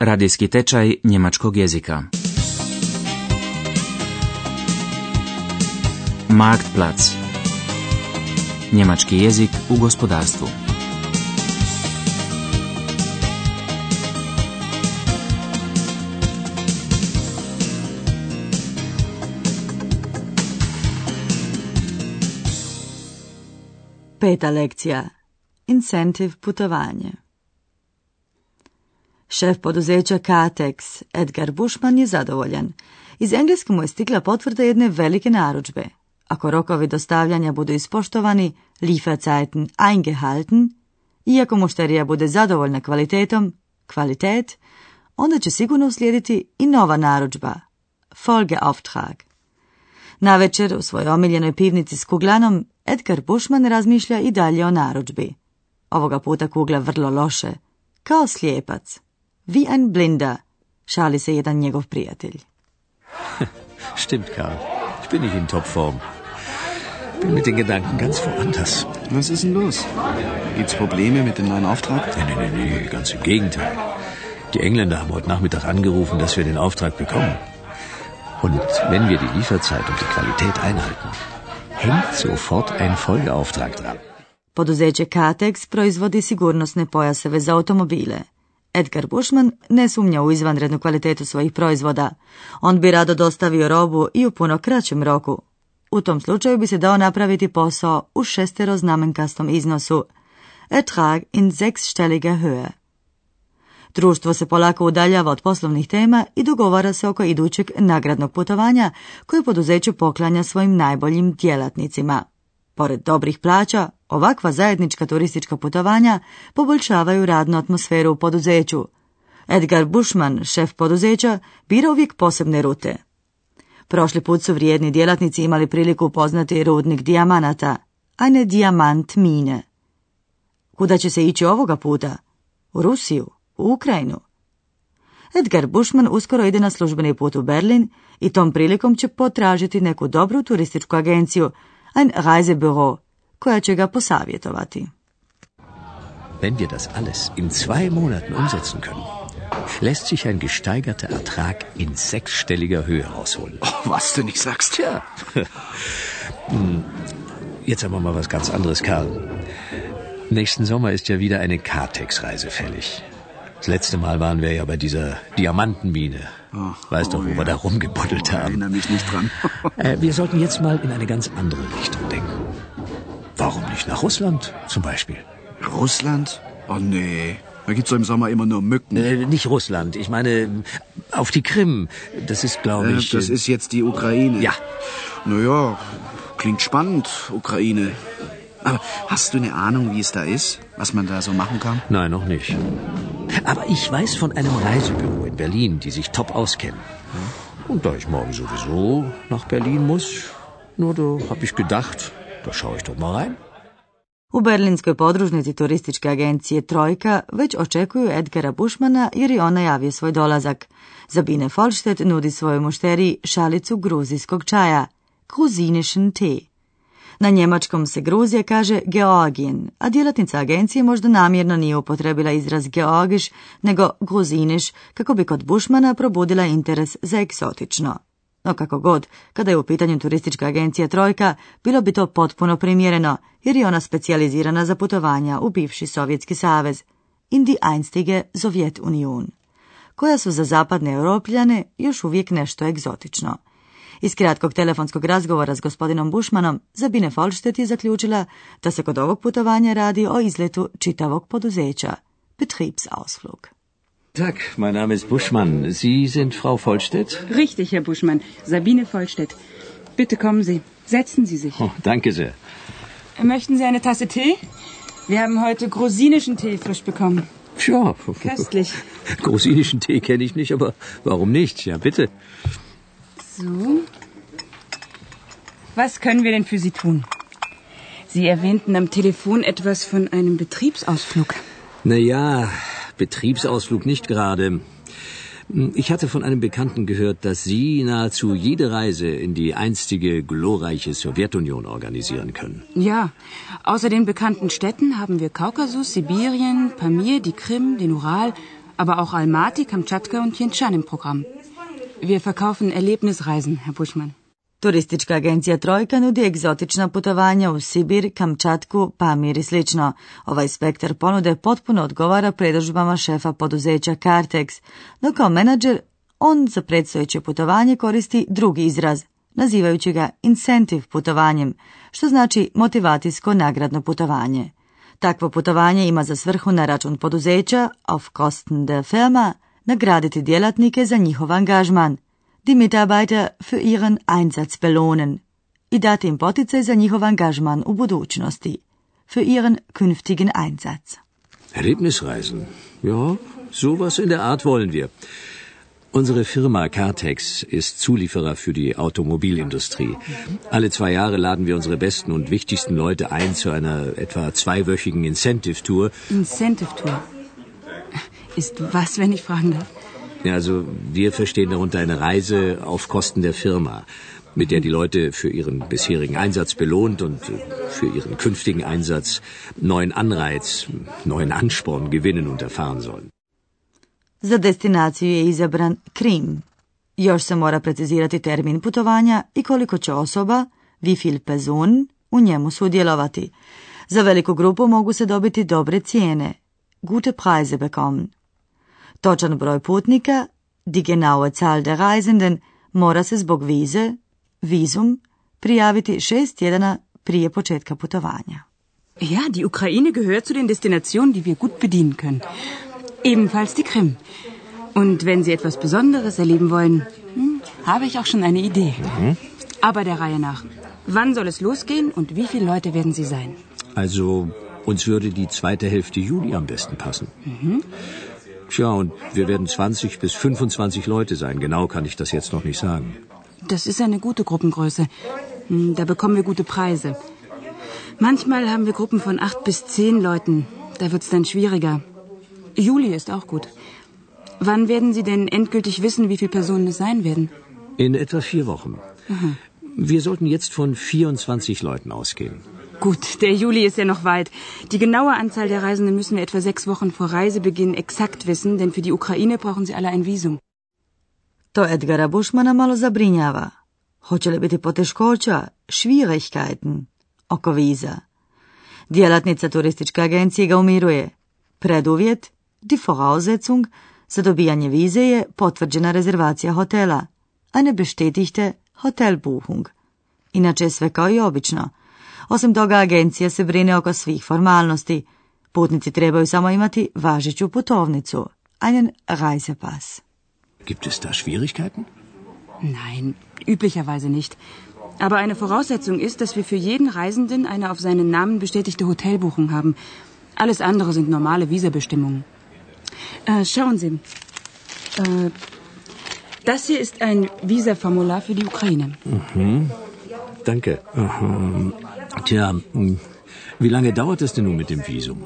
Radijski tečaj njemačkog jezika. Marktplatz. Njemački jezik u gospodarstvu. Peta lekcija. Incentive putovanje. Šef poduzeća Katex, Edgar Bushman, je zadovoljan. Iz Engleske mu je stigla potvrda jedne velike narudžbe. Ako rokovi dostavljanja budu ispoštovani, Lieferzeiten eingehalten, iako mušterija bude zadovoljna kvalitetom, kvalitet, onda će sigurno uslijediti i nova narudžba, Folgeauftrag. Na večer u svojoj omiljenoj pivnici s kuglanom, Edgar Bushman razmišlja i dalje o narudžbi. Ovoga puta kugla vrlo loše, kao slijepac. Wie ein Blinder, šali se jedan njegov prijatelj. Stimmt, Karl. Ich bin nicht in Topform. Bin mit den Gedanken ganz woanders. Was ist denn los? Gibt's Probleme mit dem neuen Auftrag? Nee, nee, nee, nee, ganz im Gegenteil. Die Engländer haben heute Nachmittag angerufen, dass wir den Auftrag bekommen. Und wenn wir die Lieferzeit und die Qualität einhalten, hängt sofort ein Folgeauftrag dran. Poduzeće Katex proizvodi sigurnosne pojaseve za automobile. Edgar Bushman ne sumnja u izvanrednu kvalitetu svojih proizvoda. On bi rado dostavio robu i u puno kraćem roku. U tom slučaju bi se dao napraviti posao u šestero znamenkastom iznosu. Ertrag in sechsstelliger Höhe. Društvo se polako udaljava od poslovnih tema i dogovara se oko idućeg nagradnog putovanja koje poduzeću poklanja svojim najboljim djelatnicima. Pored dobrih plaća, ovakva zajednička turistička putovanja poboljšavaju radnu atmosferu u poduzeću. Edgar Bushman, šef poduzeća, bira uvijek posebne rute. Prošli put su vrijedni djelatnici imali priliku upoznati rudnik dijamanata, a ne dijamant mine. Kuda će se ići ovoga puta? U Rusiju? U Ukrajinu? Edgar Bushman uskoro ide na službeni put u Berlin i tom prilikom će potražiti neku dobru turističku agenciju, ein Reisebüro, koja će ga posavjetovati. Wenn wir das alles in zwei Monaten umsetzen können, lässt sich ein gesteigerter Ertrag in sechsstelliger Höhe rausholen. Oh, was du nicht sagst. Tja. Hm, Jetzt aber mal was ganz anderes, Karl. Nächsten Sommer ist ja wieder eine Kartex-Reise fällig. Das letzte Mal waren wir ja bei dieser Diamantenmine. Weißt doch, wo wir da rumgebuddelt Oh, haben. Erinnere mich nicht dran. Äh, wir sollten jetzt mal in eine ganz andere Richtung denken. Warum nicht nach Russland zum Beispiel? Russland? Oh nee. Da gibt's doch im Sommer immer nur Mücken. Äh, nicht Russland, ich meine auf die Krim. Das ist, glaube Äh, ich. das äh, ist jetzt die Ukraine. Ja, Naja, klingt spannend, Ukraine. Aber hast du eine Ahnung, wie es da ist? Was man da so machen kann? Nein, noch nicht. Aber ich weiß von einem Reisebüro in Berlin, die sich top auskennen. Und da ich morgen sowieso nach Berlin muss, nur da habe ich gedacht, da schaue ich doch mal rein. U berlinskoj podružnici turističke agencije Trojka već očekuju Edgara Bushmana jer je on najavio svoj dolazak. Zabine Folstedt nudi svojoj mušteriji šalicu gruzijskog čaja, gruzinischen Tee. Na njemačkom se Gruzija kaže Georgien, a djelatnica agencije možda namjerno nije upotrebila izraz georgiš, nego gruziniš, kako bi kod Bushmana probudila interes za egzotično. No kako god, kada je u pitanju turistička agencija Trojka, bilo bi to potpuno primjereno, jer je ona specijalizirana za putovanja u bivši Sovjetski savez, in die einstige Sowjetunion, koja su za zapadne europljane još uvijek nešto egzotično. Iz kratkog telefonskog razgovora s gospodinom Bušmanom, Zabine Folštet je zaključila da se kod ovog putovanja radi o izletu čitavog poduzeća, Betriebsausflug. Tag, mein Name ist Buschmann. Sie sind Frau Vollstedt? Richtig, Herr Buschmann. Sabine Vollstedt. Bitte kommen Sie. Setzen Sie sich. Oh, danke sehr. Möchten Sie eine Tasse Tee? Wir haben heute grusinischen Tee frisch bekommen. Ja, Köstlich. Grusinischen Tee kenne ich nicht, aber warum nicht? Ja, bitte. So. Was können wir denn für Sie tun? Sie erwähnten am Telefon etwas von einem Betriebsausflug. Naja, Betriebsausflug nicht gerade. Ich hatte von einem Bekannten gehört, dass Sie nahezu jede Reise in die einstige glorreiche Sowjetunion organisieren können. Ja, außer den bekannten Städten haben wir Kaukasus, Sibirien, Pamir, die Krim, den Ural, aber auch Almaty, Kamtschatka und Tientschan im Programm. Wir verkaufen Erlebnisreisen, Herr Buschmann. Turistička agencija Trojka nudi egzotična putovanja u Sibir, Kamčatku, Pamir i slično. Ovaj spektar ponude potpuno odgovara predržbama šefa poduzeća Cartex, no kao menadžer on za predstojeće putovanje koristi drugi izraz, nazivajući ga incentive putovanjem, što znači motivacijsko nagradno putovanje. Takvo putovanje ima za svrhu na račun poduzeća, auf Kosten der Firma, nagraditi djelatnike za njihov angažman, die Mitarbeiter für ihren Einsatz belohnen i dati im poticaj za njihov angažman u budućnosti, für ihren künftigen Einsatz. Erlebnisreisen. Ja, sowas in der Art wollen wir. Unsere Firma Cartex ist Zulieferer für die Automobilindustrie. Alle zwei Jahre laden wir unsere besten und wichtigsten Leute ein zu einer etwa zweiwöchigen Incentive-Tour. Incentive-Tour. Ist was, wenn ich fragen darf? Ja, also wir verstehen darunter eine Reise auf Kosten der Firma, mit der die Leute für ihren bisherigen Einsatz belohnt und für ihren künftigen Einsatz neuen Anreiz, neuen Ansporn gewinnen und erfahren sollen. Za destinaciju je izabran Krim. Još se mora precizirati termin putovanja i koliko će osoba, wie viel Person, u njemu sudjelovati. Za veliku grupu mogu se dobiti dobre cijene, gute Preise bekommen. Točan broj putnika, die genaue Zahl der Reisenden, mora se zbog vize, vizum, prijaviti šest tjedana prije početka putovanja. Ja, die Ukraine gehört zu den Destinationen, die wir gut bedienen können. Ebenfalls die Krim. Und wenn Sie etwas Besonderes erleben wollen, hm, habe ich auch schon eine Idee. Aber der Reihe nach. Wann soll es losgehen und wie viele Leute werden Sie sein? Also uns würde die zweite Hälfte Juli am besten passen. Tja, und wir werden 20 bis 25 Leute sein. Genau kann ich das jetzt noch nicht sagen. Das ist eine gute Gruppengröße. Hm, Da bekommen wir gute Preise. Manchmal haben wir Gruppen von acht bis zehn Leuten. Da wird's dann schwieriger. Juli ist auch gut. Wann werden Sie denn endgültig wissen, wie viele Personen es sein werden? In etwa vier Wochen. Wir sollten jetzt von 24 Leuten ausgehen. Gut, der Juli ist ja noch weit. Die genaue Anzahl der Reisenden müssen wir etwa sechs Wochen vor Reisebeginn exakt wissen, denn für die Ukraine brauchen sie alle ein Visum. To Edgara Bušmana malo zabrinjava. Hoće li biti poteškoća, Schwierigkeiten, oko viza? Djelatnica turističke agencije ga umiruje. Preduvjet, die Voraussetzung, za dobijanje vize je potvrđena rezervacija hotela, a ne bestätigte Hotelbuchung. Inače sve kao i obično. Osim toga, agencija se brine oko svih formalnosti. Putnici trebaju samo imati važeću putovnicu, einen Reisepass. Gibt es da Schwierigkeiten? Nein, üblicherweise nicht. Aber eine Voraussetzung ist, dass wir für jeden Reisenden eine auf seinen Namen bestätigte Hotelbuchung haben. Alles andere sind normale Visabestimmungen. Äh, schauen Sie. Äh, das hier ist ein Visaformular für die Ukraine. Danke. Ähm, Tja, hm, wie lange dauert es denn nun mit dem Visum?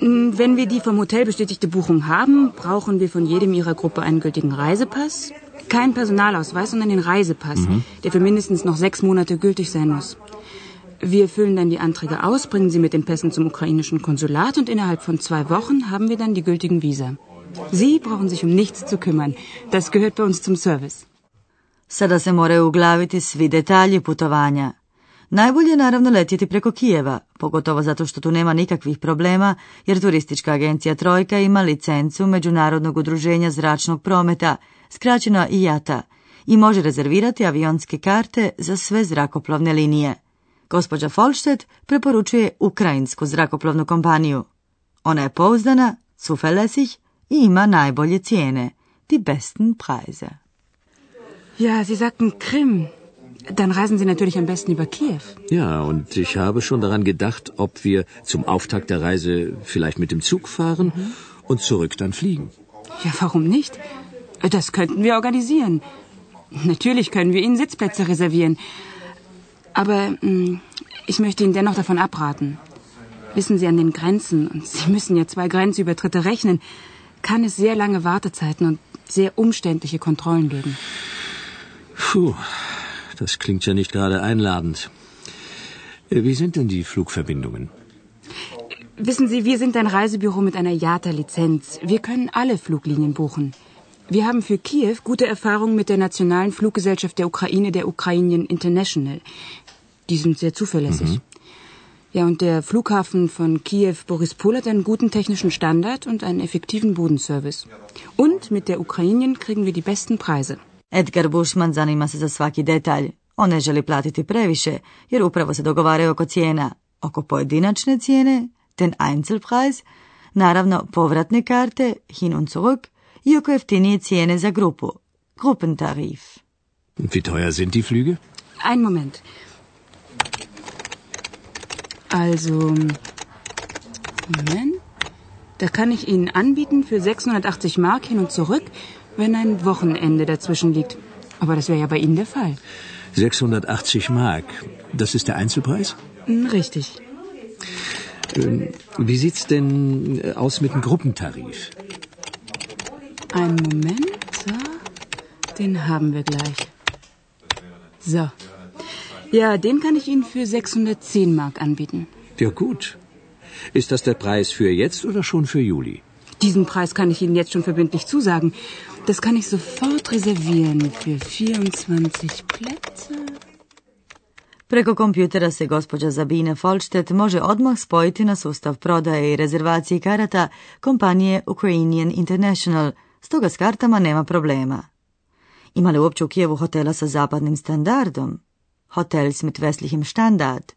Mm, Wenn wir die vom Hotel bestätigte Buchung haben, brauchen wir von jedem Ihrer Gruppe einen gültigen Reisepass. Kein Personalausweis, sondern den Reisepass, der für mindestens noch sechs Monate gültig sein muss. Wir füllen dann die Anträge aus, bringen sie mit den Pässen zum ukrainischen Konsulat und innerhalb von zwei Wochen haben wir dann die gültigen Visa. Sie brauchen sich um nichts zu kümmern. Das gehört bei uns zum Service. Sada se moraju uglaviti svi detalji putovanja. Najbolje je naravno letjeti preko Kijeva, pogotovo zato što tu nema nikakvih problema, jer turistička agencija Trojka ima licencu Međunarodnog udruženja zračnog prometa, skraćeno IATA, i može rezervirati avionske karte za sve zrakoplovne linije. Gospođa Folštet preporučuje ukrajinsku zrakoplovnu kompaniju. Ona je pouzdana, zuverlässig i ima najbolje cijene, die besten Preise. Ja, Sie sagten Krim. Dann reisen Sie natürlich am besten über Kiew. Ja, und ich habe schon daran gedacht, ob wir zum Auftakt der Reise vielleicht mit dem Zug fahren und zurück dann fliegen. Ja, warum nicht? Das könnten wir organisieren. Natürlich können wir Ihnen Sitzplätze reservieren. Aber mm, ich möchte Ihnen dennoch davon abraten. Wissen Sie an den Grenzen, und Sie müssen ja zwei Grenzübertritte rechnen, kann es sehr lange Wartezeiten und sehr umständliche Kontrollen geben. Puh, das klingt ja nicht gerade einladend. Äh, Wie sind denn die Flugverbindungen? Wissen Sie, wir sind ein Reisebüro mit einer JATA-Lizenz. Wir können alle Fluglinien buchen. Wir haben für Kiew gute Erfahrungen mit der nationalen Fluggesellschaft der Ukraine, der Ukrainian International. Die sind sehr zuverlässig. Mhm. Ja, und der Flughafen von Kiew Borispol hat einen guten technischen Standard und einen effektiven Bodenservice. Und mit der Ukrainien kriegen wir die besten Preise. Edgar Bushman zanima se za svaki detalj. On ne želi platiti previše, jer upravo se dogovaraju oko cijena, oko pojedinačne cijene, den Einzelpreis, naravno povratne karte, hin und zurück, i oko jeftinije cijene za grupu, Gruppentarif. Wie teuer sind die Flüge? Ein Moment. Also, Moment. Da kann ich Ihnen anbieten für 680 Mark hin und zurück, wenn ein Wochenende dazwischen liegt. Aber das wäre ja bei Ihnen der Fall. 680 Mark. Das ist der Einzelpreis? Hm, richtig. Ähm, wie sieht's denn äh, aus mit dem Gruppentarif? Einen Moment. So. Den haben wir gleich. So. Ja, den kann ich Ihnen für 610 Mark anbieten. Ja gut. Ist das der Preis für jetzt oder schon für Juli? Diesen Preis kann ich Ihnen jetzt schon verbindlich zusagen. Das kann ich sofort reservieren für 24 Plätze. Preko kompjutera se gospođa Zabine Folštet može odmah spojiti na sustav prodaje i rezervacije karata kompanije Ukrainian International, stoga s kartama nema problema. Ima li uopće u Kijevu hotela sa zapadnim standardom? Hotels mit westlichem Standard.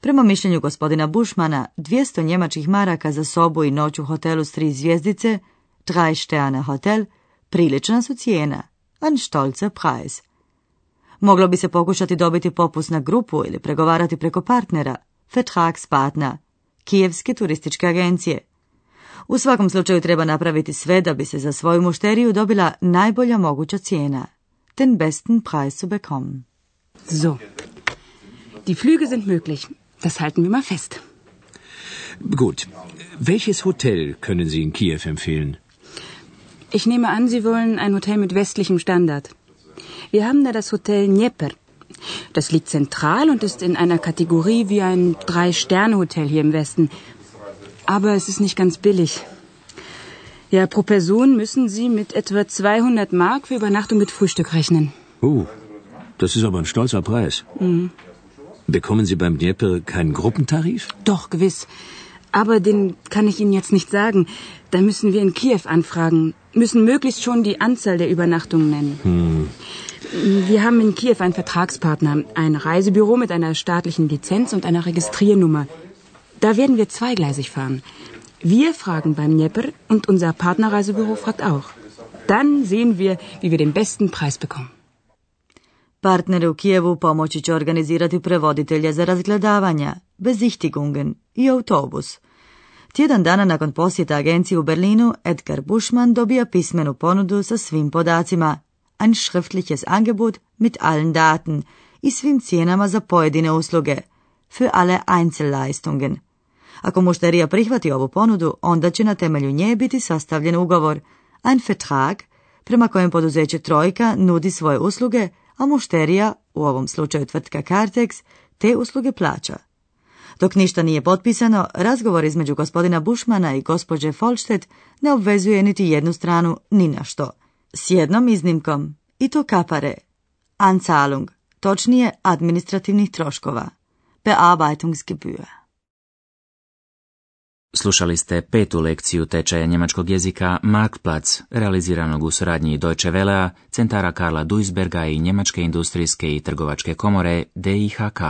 Prema mišljenju gospodina Bušmana, 200 njemačkih maraka za sobu i noć u hotelu s tri zvijezdice, drei Sterne Hotel, prilična su cijena, ein stolzer Preis. Moglo bi se pokušati dobiti popust na grupu ili pregovarati preko partnera, Vertragspartner, kijevske turističke agencije. U svakom slučaju treba napraviti sve da bi se za svoju mušteriju dobila najbolja moguća cijena, den besten Preis zu bekommen. So, die Flüge sind möglich. Das halten wir mal fest. Gut. Welches Hotel können Sie in Kiew empfehlen? Ich nehme an, Sie wollen ein Hotel mit westlichem Standard. Wir haben da das Hotel Dnieper. Das liegt zentral und ist in einer Kategorie wie ein Drei-Sterne-Hotel hier im Westen. Aber es ist nicht ganz billig. Ja, pro Person müssen Sie mit etwa 200 Mark für Übernachtung mit Frühstück rechnen. Oh, das ist aber ein stolzer Preis. Mhm. Bekommen Sie beim Dnieper keinen Gruppentarif? Doch, gewiss. Aber den kann ich Ihnen jetzt nicht sagen. Da müssen wir in Kiew anfragen, müssen möglichst schon die Anzahl der Übernachtungen nennen. Hm. Wir haben in Kiew einen Vertragspartner, ein Reisebüro mit einer staatlichen Lizenz und einer Registriernummer. Da werden wir zweigleisig fahren. Wir fragen beim Dnieper und unser Partnerreisebüro fragt auch. Dann sehen wir, wie wir den besten Preis bekommen. Partneri u Kijevu pomoći će organizirati prevoditelja za razgledavanja, bezichtigungen i autobus. Tjedan dana nakon posjeta agenciji u Berlinu, Edgar Buschmann dobija pismenu ponudu sa svim podacima, ein schriftliches Angebot mit allen Daten i svim cijenama za pojedine usluge, für alle Einzelleistungen. Ako mušterija prihvati ovu ponudu, onda će na temelju nje biti sastavljen ugovor, ein Vertrag, prema kojem poduzeće Trojka nudi svoje usluge, a mušterija, u ovom slučaju tvrtka Cartex, te usluge plaća. Dok ništa nije potpisano, razgovor između gospodina Bušmana i gospođe Folštet ne obvezuje niti jednu stranu ni na što. S jednom iznimkom, i to kapare, Anzahlung, točnije administrativnih troškova, Bearbeitungsgebühr. Slušali ste petu lekciju tečaja njemačkog jezika Marktplatz, realiziranog u suradnji Deutsche Wellea, centara Karla Duisberga i Njemačke industrijske i trgovačke komore DIHK.